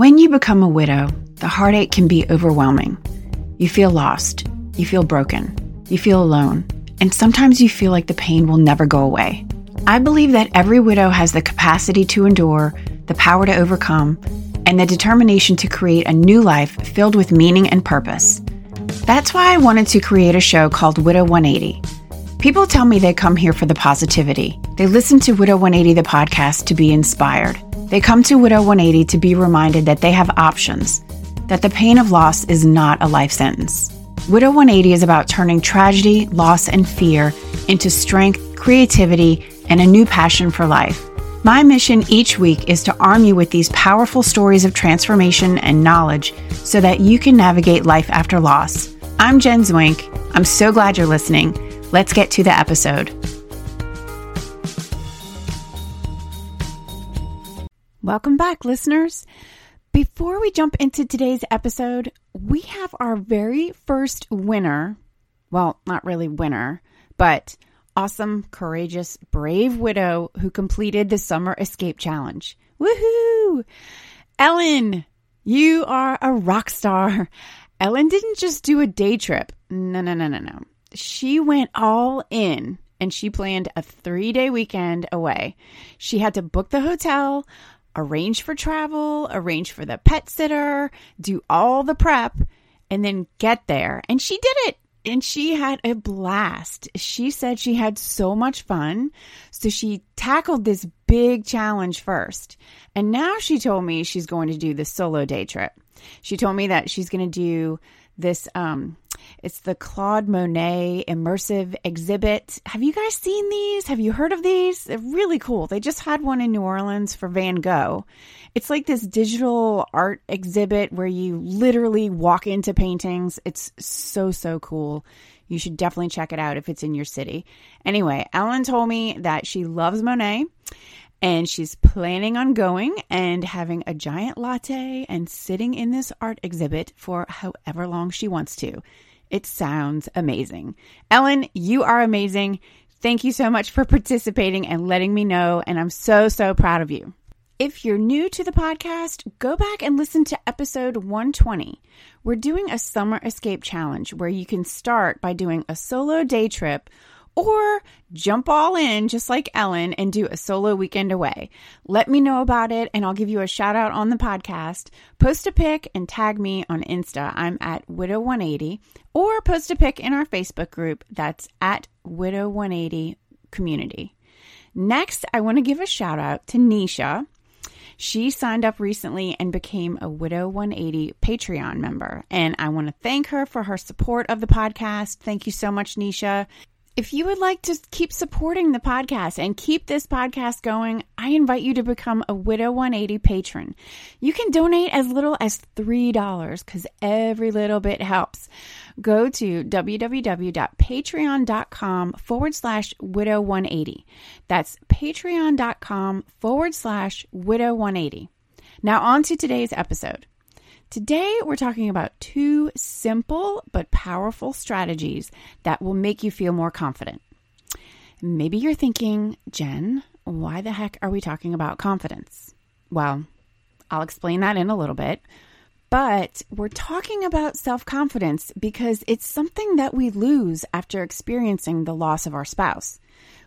When you become a widow, the heartache can be overwhelming. You feel lost, you feel broken, you feel alone, and sometimes you feel like the pain will never go away. I believe that every widow has the capacity to endure, the power to overcome, and the determination to create a new life filled with meaning and purpose. That's why I wanted to create a show called Widow 180. People tell me they come here for the positivity. They listen to Widow 180, the podcast, to be inspired. They come to Widow 180 to be reminded that they have options, that the pain of loss is not a life sentence. Widow 180 is about turning tragedy, loss, and fear into strength, creativity, and a new passion for life. My mission each week is to arm you with these powerful stories of transformation and knowledge so that you can navigate life after loss. I'm Jen Zwink. I'm so glad you're listening. Let's get to the episode. Welcome back, listeners. Before we jump into today's episode, we have our very first winner. Well, not really winner, but awesome, courageous, brave widow who completed the Summer Escape Challenge. Woohoo! Ellen, you are a rock star. Ellen didn't just do a day trip. No, no, no, no, no. She went all in and she planned a three day weekend away. She had to book the hotel, arrange for travel, arrange for the pet sitter, do all the prep, and then get there. And she did it. And she had a blast. She said she had so much fun. So she tackled this big challenge first. And now she told me she's going to do the solo day trip. She told me that she's going to do this um it's the Claude Monet immersive exhibit. Have you guys seen these? Have you heard of these? They're really cool. They just had one in New Orleans for Van Gogh. It's like this digital art exhibit where you literally walk into paintings. It's so, so cool. You should definitely check it out if it's in your city. Anyway, Ellen told me that she loves Monet and she's planning on going and having a giant latte and sitting in this art exhibit for however long she wants to. It sounds amazing. Ellen, you are amazing. Thank you so much for participating and letting me know. And I'm so, so proud of you. If you're new to the podcast, go back and listen to episode 120. We're doing a summer escape challenge where you can start by doing a solo day trip or jump all in just like Ellen and do a solo weekend away. Let me know about it and I'll give you a shout out on the podcast. Post a pic and tag me on Insta. I'm at Widow180 or post a pic in our Facebook group that's at Widow180 Community. Next, I want to give a shout out to Nisha. She signed up recently and became a Widow 180 Patreon member. And I want to thank her for her support of the podcast. Thank you so much, Nisha. If you would like to keep supporting the podcast and keep this podcast going, I invite you to become a Widow 180 patron. You can donate as little as $3 because every little bit helps. Go to www.patreon.com forward slash widow 180. That's patreon.com forward slash widow 180. Now, on to today's episode. Today, we're talking about two simple but powerful strategies that will make you feel more confident. Maybe you're thinking, Jen, why the heck are we talking about confidence? Well, I'll explain that in a little bit. But we're talking about self confidence because it's something that we lose after experiencing the loss of our spouse.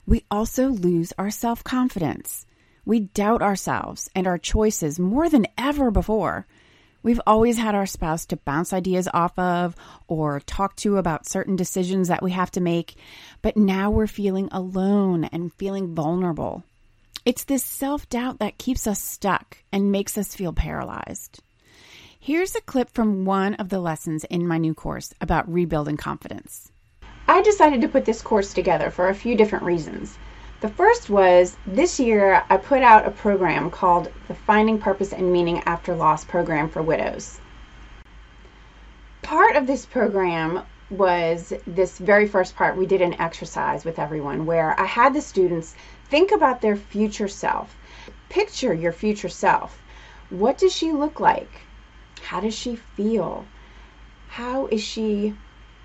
We also lose our self confidence. We doubt ourselves and our choices more than ever before. We've always had our spouse to bounce ideas off of or talk to about certain decisions that we have to make, but now we're feeling alone and feeling vulnerable. It's this self doubt that keeps us stuck and makes us feel paralyzed. Here's a clip from one of the lessons in my new course about rebuilding confidence. I decided to put this course together for a few different reasons. The first was this year I put out a program called the Finding Purpose and Meaning After Loss program for widows. Part of this program was this very first part. We did an exercise with everyone where I had the students think about their future self. Picture your future self. What does she look like? How does she feel? How is she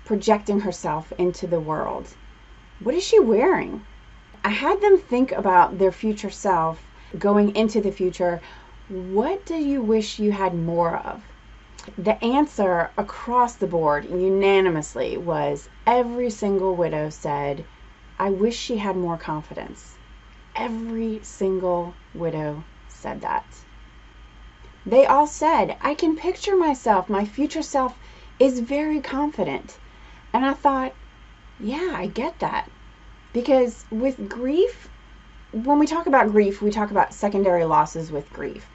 projecting herself into the world? What is she wearing? I had them think about their future self going into the future What do you wish you had more of? The answer across the board unanimously was every single widow said, I wish she had more confidence. Every single widow said that. They all said, I can picture myself, my future self is very confident. And I thought, yeah, I get that. Because with grief, when we talk about grief, we talk about secondary losses with grief.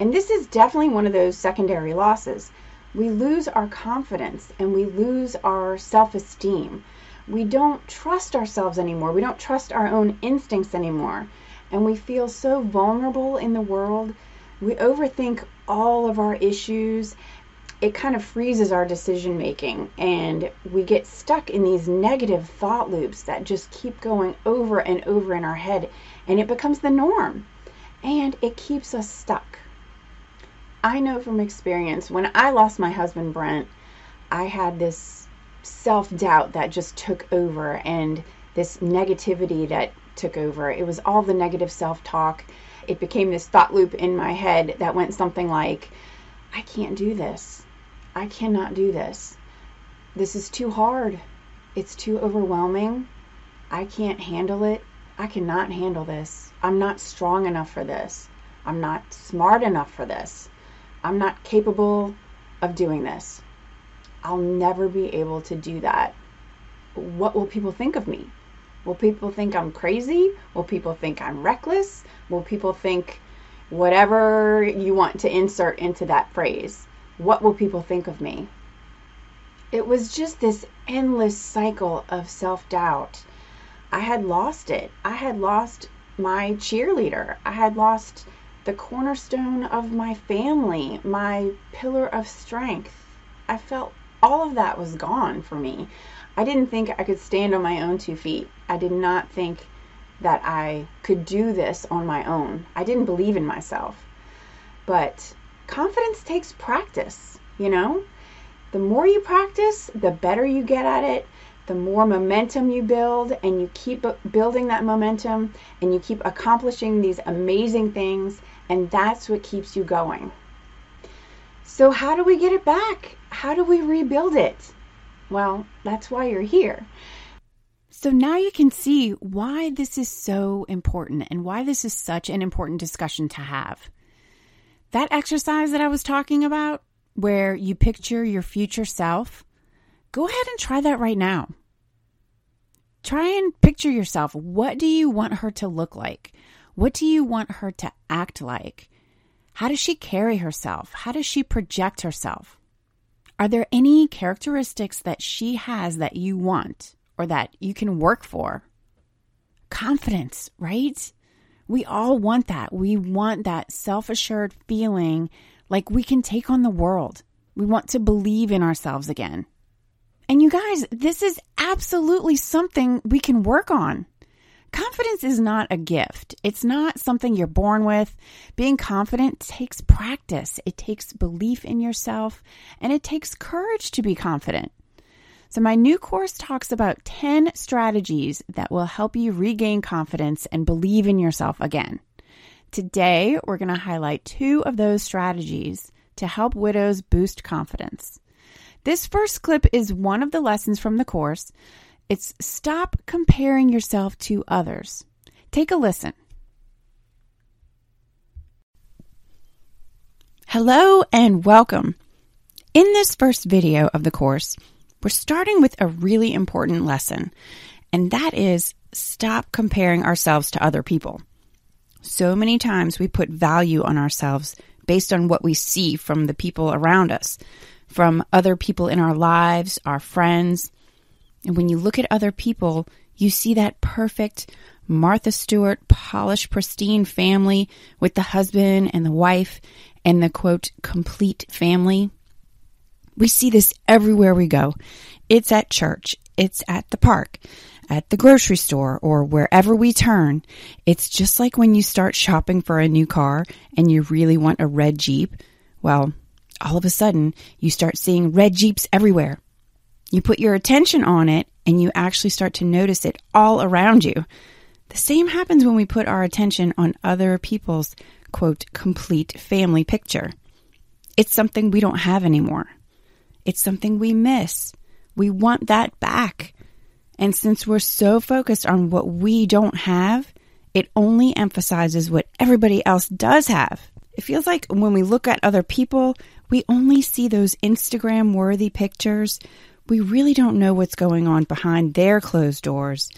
And this is definitely one of those secondary losses. We lose our confidence and we lose our self esteem. We don't trust ourselves anymore. We don't trust our own instincts anymore. And we feel so vulnerable in the world. We overthink all of our issues it kind of freezes our decision making and we get stuck in these negative thought loops that just keep going over and over in our head and it becomes the norm and it keeps us stuck. I know from experience when I lost my husband Brent, I had this self doubt that just took over and this negativity that took over. It was all the negative self talk. It became this thought loop in my head that went something like, I can't do this. I cannot do this. This is too hard. It's too overwhelming. I can't handle it. I cannot handle this. I'm not strong enough for this. I'm not smart enough for this. I'm not capable of doing this. I'll never be able to do that. What will people think of me? Will people think I'm crazy? Will people think I'm reckless? Will people think whatever you want to insert into that phrase? What will people think of me? It was just this endless cycle of self doubt. I had lost it. I had lost my cheerleader. I had lost the cornerstone of my family, my pillar of strength. I felt all of that was gone for me. I didn't think I could stand on my own two feet. I did not think that I could do this on my own. I didn't believe in myself. But confidence takes practice, you know? The more you practice, the better you get at it, the more momentum you build, and you keep building that momentum and you keep accomplishing these amazing things, and that's what keeps you going. So, how do we get it back? How do we rebuild it? Well, that's why you're here. So now you can see why this is so important and why this is such an important discussion to have. That exercise that I was talking about, where you picture your future self, go ahead and try that right now. Try and picture yourself. What do you want her to look like? What do you want her to act like? How does she carry herself? How does she project herself? Are there any characteristics that she has that you want or that you can work for? Confidence, right? We all want that. We want that self assured feeling like we can take on the world. We want to believe in ourselves again. And you guys, this is absolutely something we can work on. Confidence is not a gift. It's not something you're born with. Being confident takes practice. It takes belief in yourself and it takes courage to be confident. So, my new course talks about 10 strategies that will help you regain confidence and believe in yourself again. Today, we're going to highlight two of those strategies to help widows boost confidence. This first clip is one of the lessons from the course. It's stop comparing yourself to others. Take a listen. Hello and welcome. In this first video of the course, we're starting with a really important lesson, and that is stop comparing ourselves to other people. So many times we put value on ourselves based on what we see from the people around us, from other people in our lives, our friends. And when you look at other people, you see that perfect Martha Stewart, polished, pristine family with the husband and the wife and the quote, complete family. We see this everywhere we go. It's at church, it's at the park, at the grocery store, or wherever we turn. It's just like when you start shopping for a new car and you really want a red Jeep. Well, all of a sudden, you start seeing red Jeeps everywhere. You put your attention on it and you actually start to notice it all around you. The same happens when we put our attention on other people's quote, complete family picture. It's something we don't have anymore. It's something we miss. We want that back. And since we're so focused on what we don't have, it only emphasizes what everybody else does have. It feels like when we look at other people, we only see those Instagram worthy pictures. We really don't know what's going on behind their closed doors.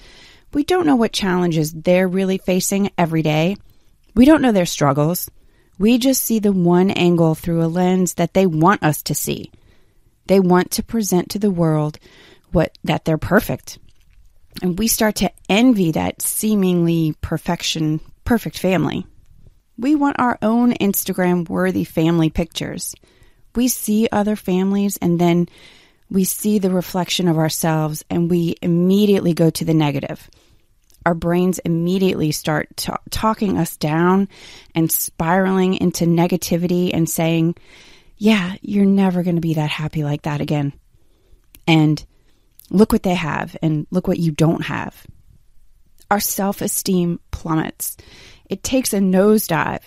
We don't know what challenges they're really facing every day. We don't know their struggles. We just see the one angle through a lens that they want us to see. They want to present to the world what that they're perfect. And we start to envy that seemingly perfection, perfect family. We want our own Instagram worthy family pictures. We see other families and then we see the reflection of ourselves and we immediately go to the negative. Our brains immediately start t- talking us down and spiraling into negativity and saying, Yeah, you're never going to be that happy like that again. And look what they have and look what you don't have. Our self esteem plummets. It takes a nosedive.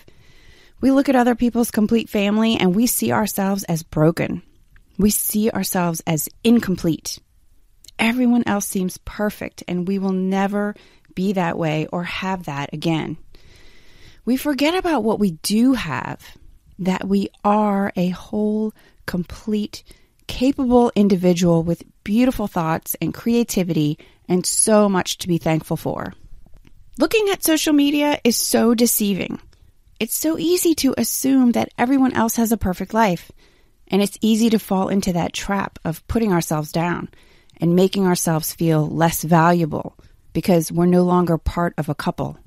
We look at other people's complete family and we see ourselves as broken. We see ourselves as incomplete. Everyone else seems perfect, and we will never be that way or have that again. We forget about what we do have, that we are a whole, complete, capable individual with beautiful thoughts and creativity and so much to be thankful for. Looking at social media is so deceiving. It's so easy to assume that everyone else has a perfect life, and it's easy to fall into that trap of putting ourselves down and making ourselves feel less valuable because we're no longer part of a couple.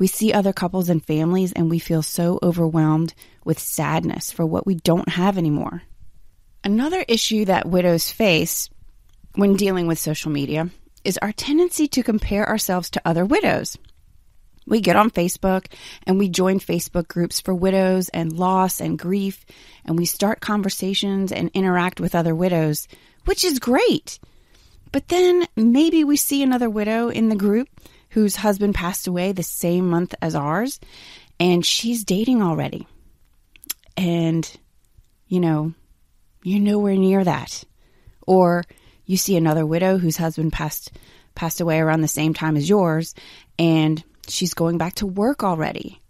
We see other couples and families and we feel so overwhelmed with sadness for what we don't have anymore. Another issue that widows face when dealing with social media is our tendency to compare ourselves to other widows. We get on Facebook and we join Facebook groups for widows and loss and grief, and we start conversations and interact with other widows, which is great. But then maybe we see another widow in the group whose husband passed away the same month as ours, and she's dating already. And, you know, you're nowhere near that. Or you see another widow whose husband passed passed away around the same time as yours and she's going back to work already.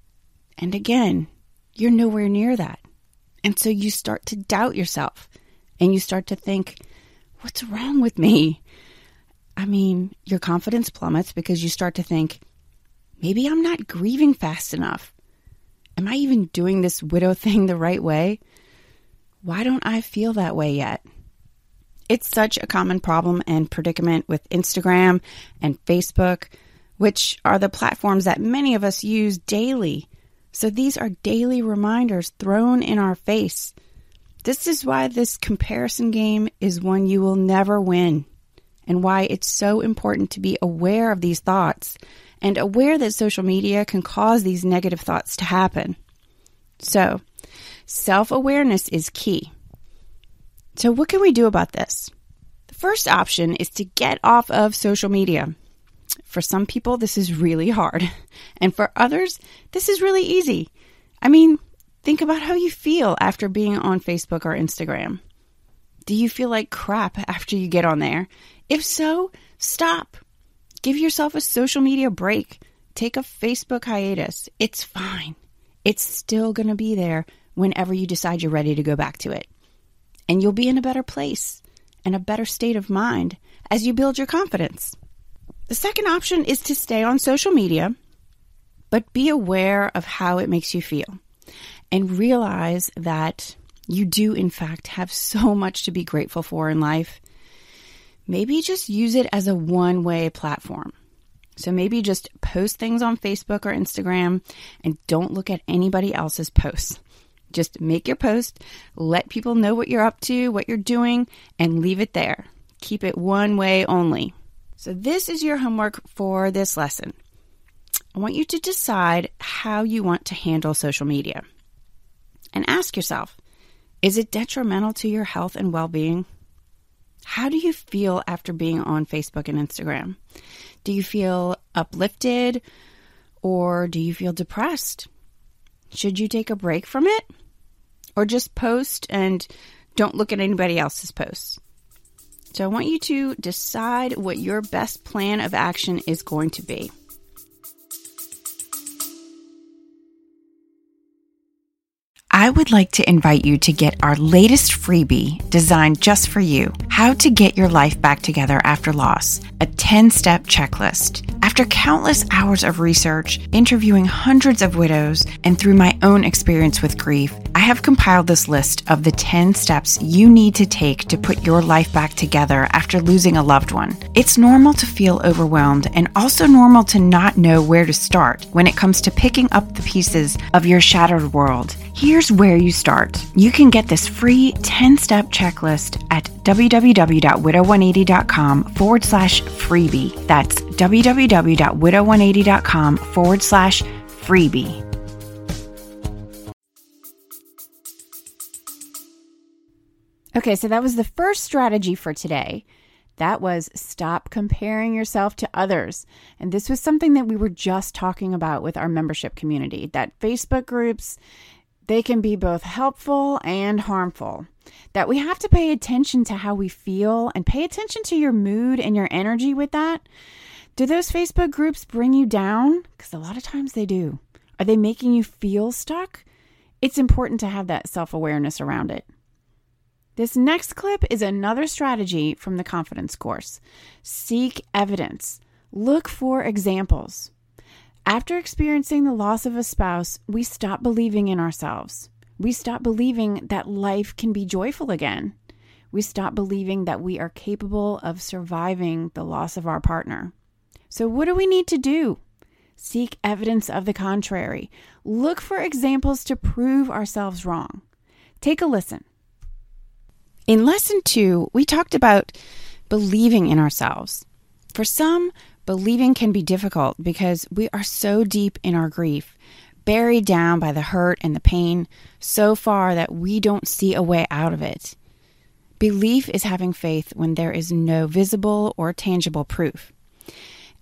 And again, you're nowhere near that. And so you start to doubt yourself and you start to think, what's wrong with me? I mean, your confidence plummets because you start to think, maybe I'm not grieving fast enough. Am I even doing this widow thing the right way? Why don't I feel that way yet? It's such a common problem and predicament with Instagram and Facebook, which are the platforms that many of us use daily. So these are daily reminders thrown in our face. This is why this comparison game is one you will never win, and why it's so important to be aware of these thoughts and aware that social media can cause these negative thoughts to happen. So, Self awareness is key. So, what can we do about this? The first option is to get off of social media. For some people, this is really hard. And for others, this is really easy. I mean, think about how you feel after being on Facebook or Instagram. Do you feel like crap after you get on there? If so, stop. Give yourself a social media break. Take a Facebook hiatus. It's fine. It's still going to be there whenever you decide you're ready to go back to it. And you'll be in a better place and a better state of mind as you build your confidence. The second option is to stay on social media, but be aware of how it makes you feel and realize that you do, in fact, have so much to be grateful for in life. Maybe just use it as a one way platform. So maybe just post things on Facebook or Instagram and don't look at anybody else's posts. Just make your post, let people know what you're up to, what you're doing, and leave it there. Keep it one way only. So, this is your homework for this lesson. I want you to decide how you want to handle social media. And ask yourself is it detrimental to your health and well being? How do you feel after being on Facebook and Instagram? Do you feel uplifted or do you feel depressed? Should you take a break from it? Or just post and don't look at anybody else's posts? So I want you to decide what your best plan of action is going to be. I would like to invite you to get our latest freebie designed just for you How to Get Your Life Back Together After Loss, a 10 step checklist. After countless hours of research, interviewing hundreds of widows, and through my own experience with grief, I have compiled this list of the 10 steps you need to take to put your life back together after losing a loved one. It's normal to feel overwhelmed and also normal to not know where to start when it comes to picking up the pieces of your shattered world. Here's where you start. You can get this free 10 step checklist at www.widow180.com forward slash freebie. That's www.widow180.com forward slash freebie. Okay, so that was the first strategy for today. That was stop comparing yourself to others. And this was something that we were just talking about with our membership community that Facebook groups, they can be both helpful and harmful. That we have to pay attention to how we feel and pay attention to your mood and your energy with that. Do those Facebook groups bring you down? Because a lot of times they do. Are they making you feel stuck? It's important to have that self awareness around it. This next clip is another strategy from the confidence course. Seek evidence. Look for examples. After experiencing the loss of a spouse, we stop believing in ourselves. We stop believing that life can be joyful again. We stop believing that we are capable of surviving the loss of our partner. So, what do we need to do? Seek evidence of the contrary. Look for examples to prove ourselves wrong. Take a listen. In lesson two, we talked about believing in ourselves. For some, believing can be difficult because we are so deep in our grief, buried down by the hurt and the pain, so far that we don't see a way out of it. Belief is having faith when there is no visible or tangible proof.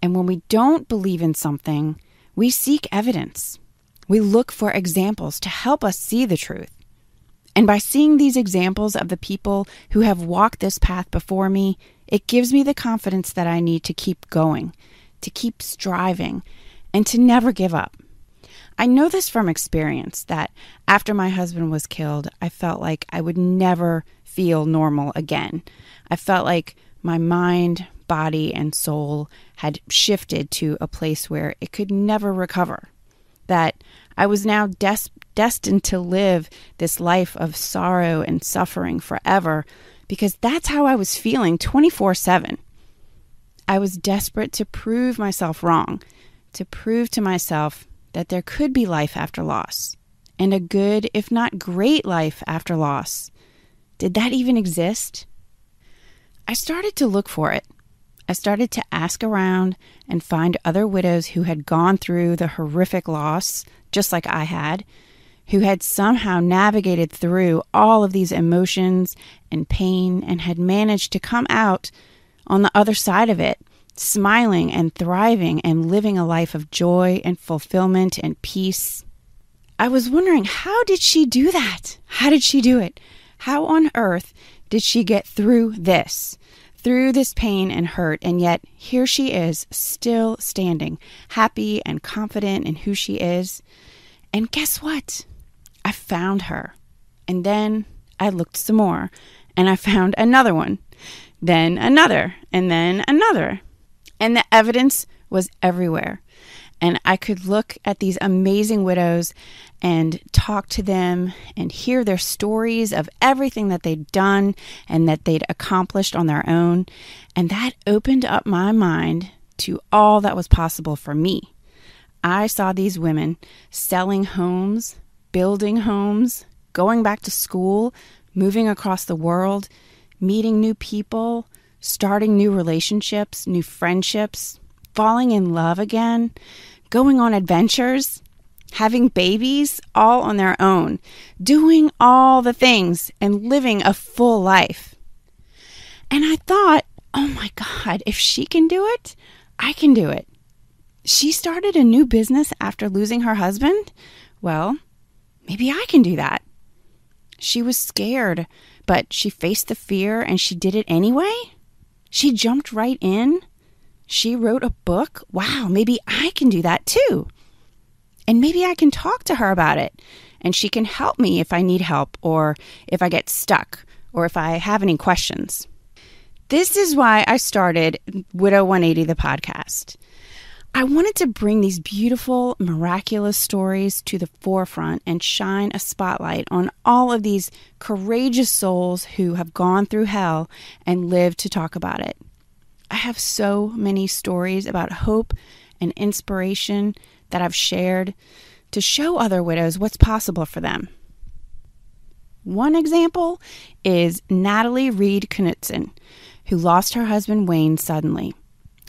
And when we don't believe in something, we seek evidence. We look for examples to help us see the truth. And by seeing these examples of the people who have walked this path before me, it gives me the confidence that I need to keep going, to keep striving, and to never give up. I know this from experience that after my husband was killed, I felt like I would never feel normal again. I felt like my mind, body, and soul had shifted to a place where it could never recover. That I was now des- destined to live this life of sorrow and suffering forever because that's how I was feeling 24 7. I was desperate to prove myself wrong, to prove to myself that there could be life after loss, and a good, if not great, life after loss. Did that even exist? I started to look for it. I started to ask around and find other widows who had gone through the horrific loss just like I had, who had somehow navigated through all of these emotions and pain and had managed to come out on the other side of it, smiling and thriving and living a life of joy and fulfillment and peace. I was wondering, how did she do that? How did she do it? How on earth did she get through this? Through this pain and hurt, and yet here she is, still standing, happy and confident in who she is. And guess what? I found her. And then I looked some more and I found another one, then another, and then another. And the evidence was everywhere. And I could look at these amazing widows and talk to them and hear their stories of everything that they'd done and that they'd accomplished on their own. And that opened up my mind to all that was possible for me. I saw these women selling homes, building homes, going back to school, moving across the world, meeting new people, starting new relationships, new friendships, falling in love again, going on adventures, having babies all on their own, doing all the things and living a full life. And I thought, oh my God, if she can do it, I can do it. She started a new business after losing her husband? Well, maybe I can do that. She was scared, but she faced the fear and she did it anyway. She jumped right in. She wrote a book. Wow, maybe I can do that too. And maybe I can talk to her about it and she can help me if I need help or if I get stuck or if I have any questions. This is why I started Widow 180, the podcast. I wanted to bring these beautiful, miraculous stories to the forefront and shine a spotlight on all of these courageous souls who have gone through hell and lived to talk about it. I have so many stories about hope and inspiration that I've shared to show other widows what's possible for them. One example is Natalie Reed Knutson, who lost her husband Wayne suddenly.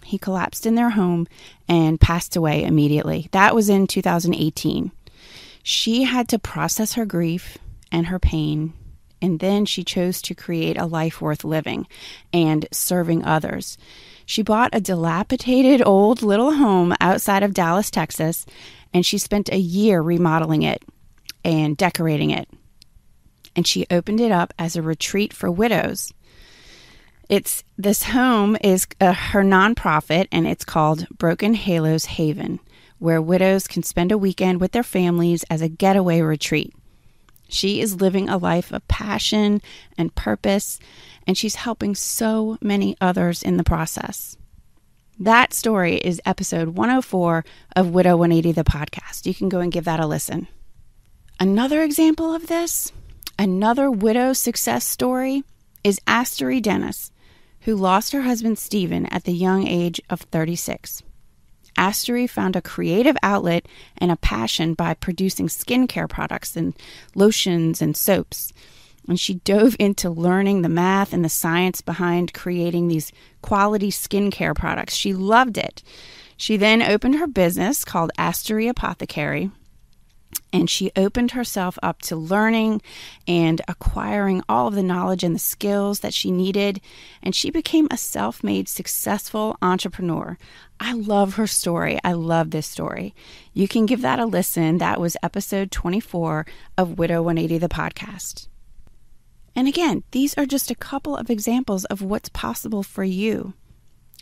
He collapsed in their home and passed away immediately. That was in 2018. She had to process her grief and her pain, and then she chose to create a life worth living and serving others. She bought a dilapidated old little home outside of Dallas, Texas, and she spent a year remodeling it and decorating it. And she opened it up as a retreat for widows. It's this home is her nonprofit and it's called Broken Halos Haven, where widows can spend a weekend with their families as a getaway retreat. She is living a life of passion and purpose, and she's helping so many others in the process. That story is episode 104 of Widow 180, the podcast. You can go and give that a listen. Another example of this, another widow success story, is Astery Dennis, who lost her husband Stephen at the young age of 36. Astery found a creative outlet and a passion by producing skincare products and lotions and soaps and she dove into learning the math and the science behind creating these quality skincare products. She loved it. She then opened her business called Astery Apothecary, and she opened herself up to learning and acquiring all of the knowledge and the skills that she needed. And she became a self made, successful entrepreneur. I love her story. I love this story. You can give that a listen. That was episode 24 of Widow 180, the podcast. And again, these are just a couple of examples of what's possible for you.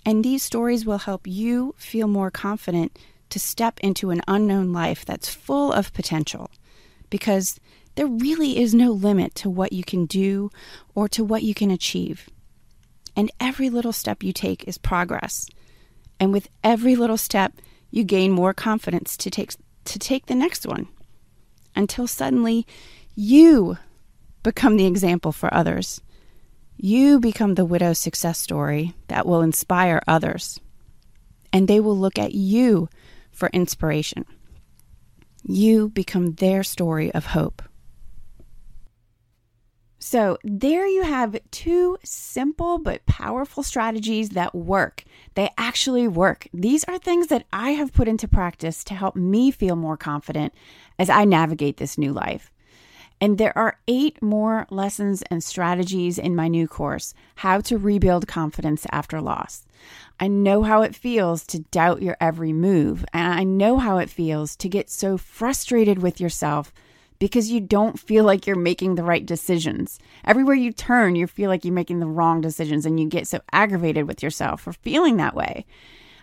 And these stories will help you feel more confident to step into an unknown life that's full of potential. Because there really is no limit to what you can do or to what you can achieve. And every little step you take is progress. And with every little step, you gain more confidence to take, to take the next one until suddenly you become the example for others. You become the widow's success story that will inspire others, and they will look at you for inspiration. You become their story of hope. So, there you have two simple but powerful strategies that work. They actually work. These are things that I have put into practice to help me feel more confident as I navigate this new life. And there are eight more lessons and strategies in my new course, How to Rebuild Confidence After Loss. I know how it feels to doubt your every move, and I know how it feels to get so frustrated with yourself because you don't feel like you're making the right decisions. Everywhere you turn, you feel like you're making the wrong decisions, and you get so aggravated with yourself for feeling that way.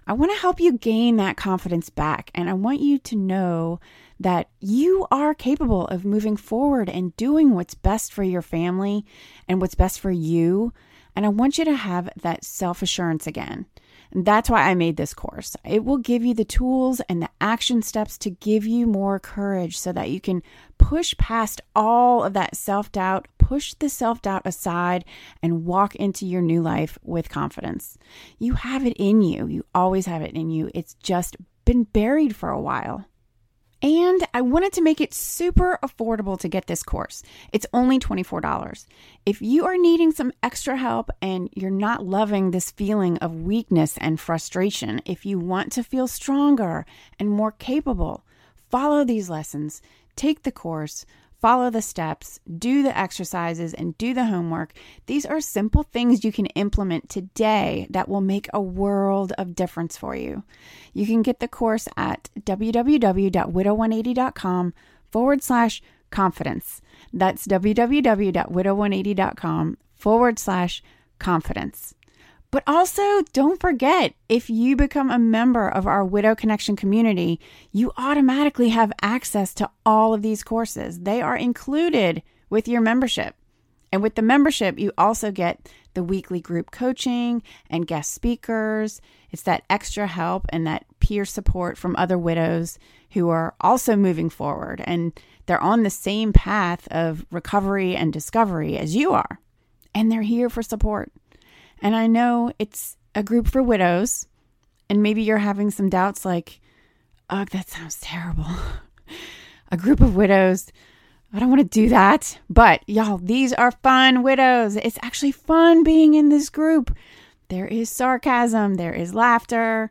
I want to help you gain that confidence back, and I want you to know that you are capable of moving forward and doing what's best for your family and what's best for you. And I want you to have that self assurance again. That's why I made this course. It will give you the tools and the action steps to give you more courage so that you can push past all of that self doubt, push the self doubt aside, and walk into your new life with confidence. You have it in you. You always have it in you. It's just been buried for a while. And I wanted to make it super affordable to get this course. It's only $24. If you are needing some extra help and you're not loving this feeling of weakness and frustration, if you want to feel stronger and more capable, follow these lessons, take the course, follow the steps, do the exercises, and do the homework. These are simple things you can implement today that will make a world of difference for you. You can get the course at www.widow180.com forward slash confidence. That's www.widow180.com forward slash confidence. But also, don't forget if you become a member of our Widow Connection community, you automatically have access to all of these courses. They are included with your membership. And with the membership, you also get the weekly group coaching and guest speakers. It's that extra help and that peer support from other widows who are also moving forward and they're on the same path of recovery and discovery as you are. And they're here for support. And I know it's a group for widows, and maybe you're having some doubts like, ugh, that sounds terrible. a group of widows. I don't want to do that. But y'all, these are fun widows. It's actually fun being in this group. There is sarcasm, there is laughter.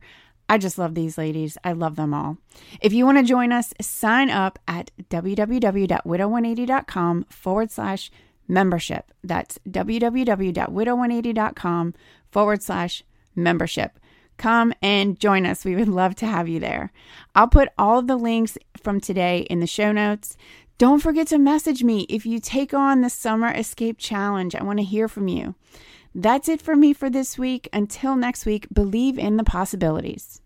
I just love these ladies. I love them all. If you want to join us, sign up at www.widow180.com forward slash membership. That's www.widow180.com forward slash membership. Come and join us. We would love to have you there. I'll put all the links from today in the show notes. Don't forget to message me if you take on the Summer Escape Challenge. I want to hear from you. That's it for me for this week. Until next week, believe in the possibilities.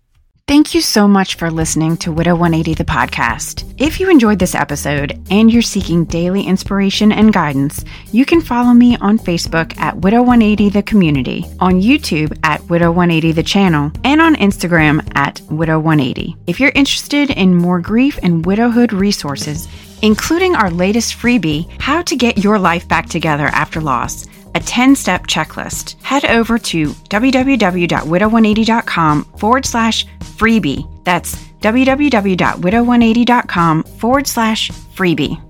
Thank you so much for listening to Widow 180 the podcast. If you enjoyed this episode and you're seeking daily inspiration and guidance, you can follow me on Facebook at Widow 180 the community, on YouTube at Widow 180 the channel, and on Instagram at Widow 180. If you're interested in more grief and widowhood resources, including our latest freebie, How to Get Your Life Back Together After Loss, a 10 step checklist, head over to www.widow180.com forward slash freebie. That's www.widow180.com forward slash freebie.